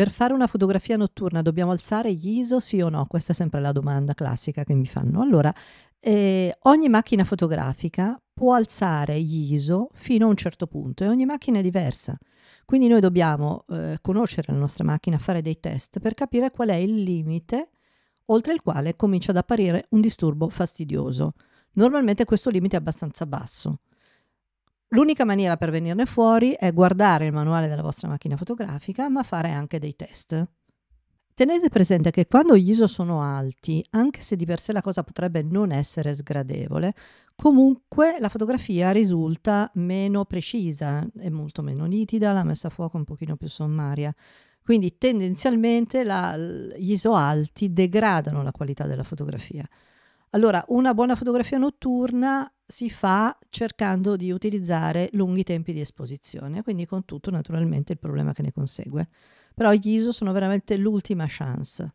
Per fare una fotografia notturna dobbiamo alzare gli ISO, sì o no? Questa è sempre la domanda classica che mi fanno. Allora, eh, ogni macchina fotografica può alzare gli ISO fino a un certo punto e ogni macchina è diversa. Quindi noi dobbiamo eh, conoscere la nostra macchina, fare dei test per capire qual è il limite oltre il quale comincia ad apparire un disturbo fastidioso. Normalmente questo limite è abbastanza basso. L'unica maniera per venirne fuori è guardare il manuale della vostra macchina fotografica, ma fare anche dei test. Tenete presente che quando gli ISO sono alti, anche se di per sé la cosa potrebbe non essere sgradevole, comunque la fotografia risulta meno precisa, è molto meno nitida, la messa a fuoco è un pochino più sommaria. Quindi tendenzialmente la, gli ISO alti degradano la qualità della fotografia. Allora, una buona fotografia notturna si fa cercando di utilizzare lunghi tempi di esposizione, quindi con tutto naturalmente il problema che ne consegue. Però gli ISO sono veramente l'ultima chance.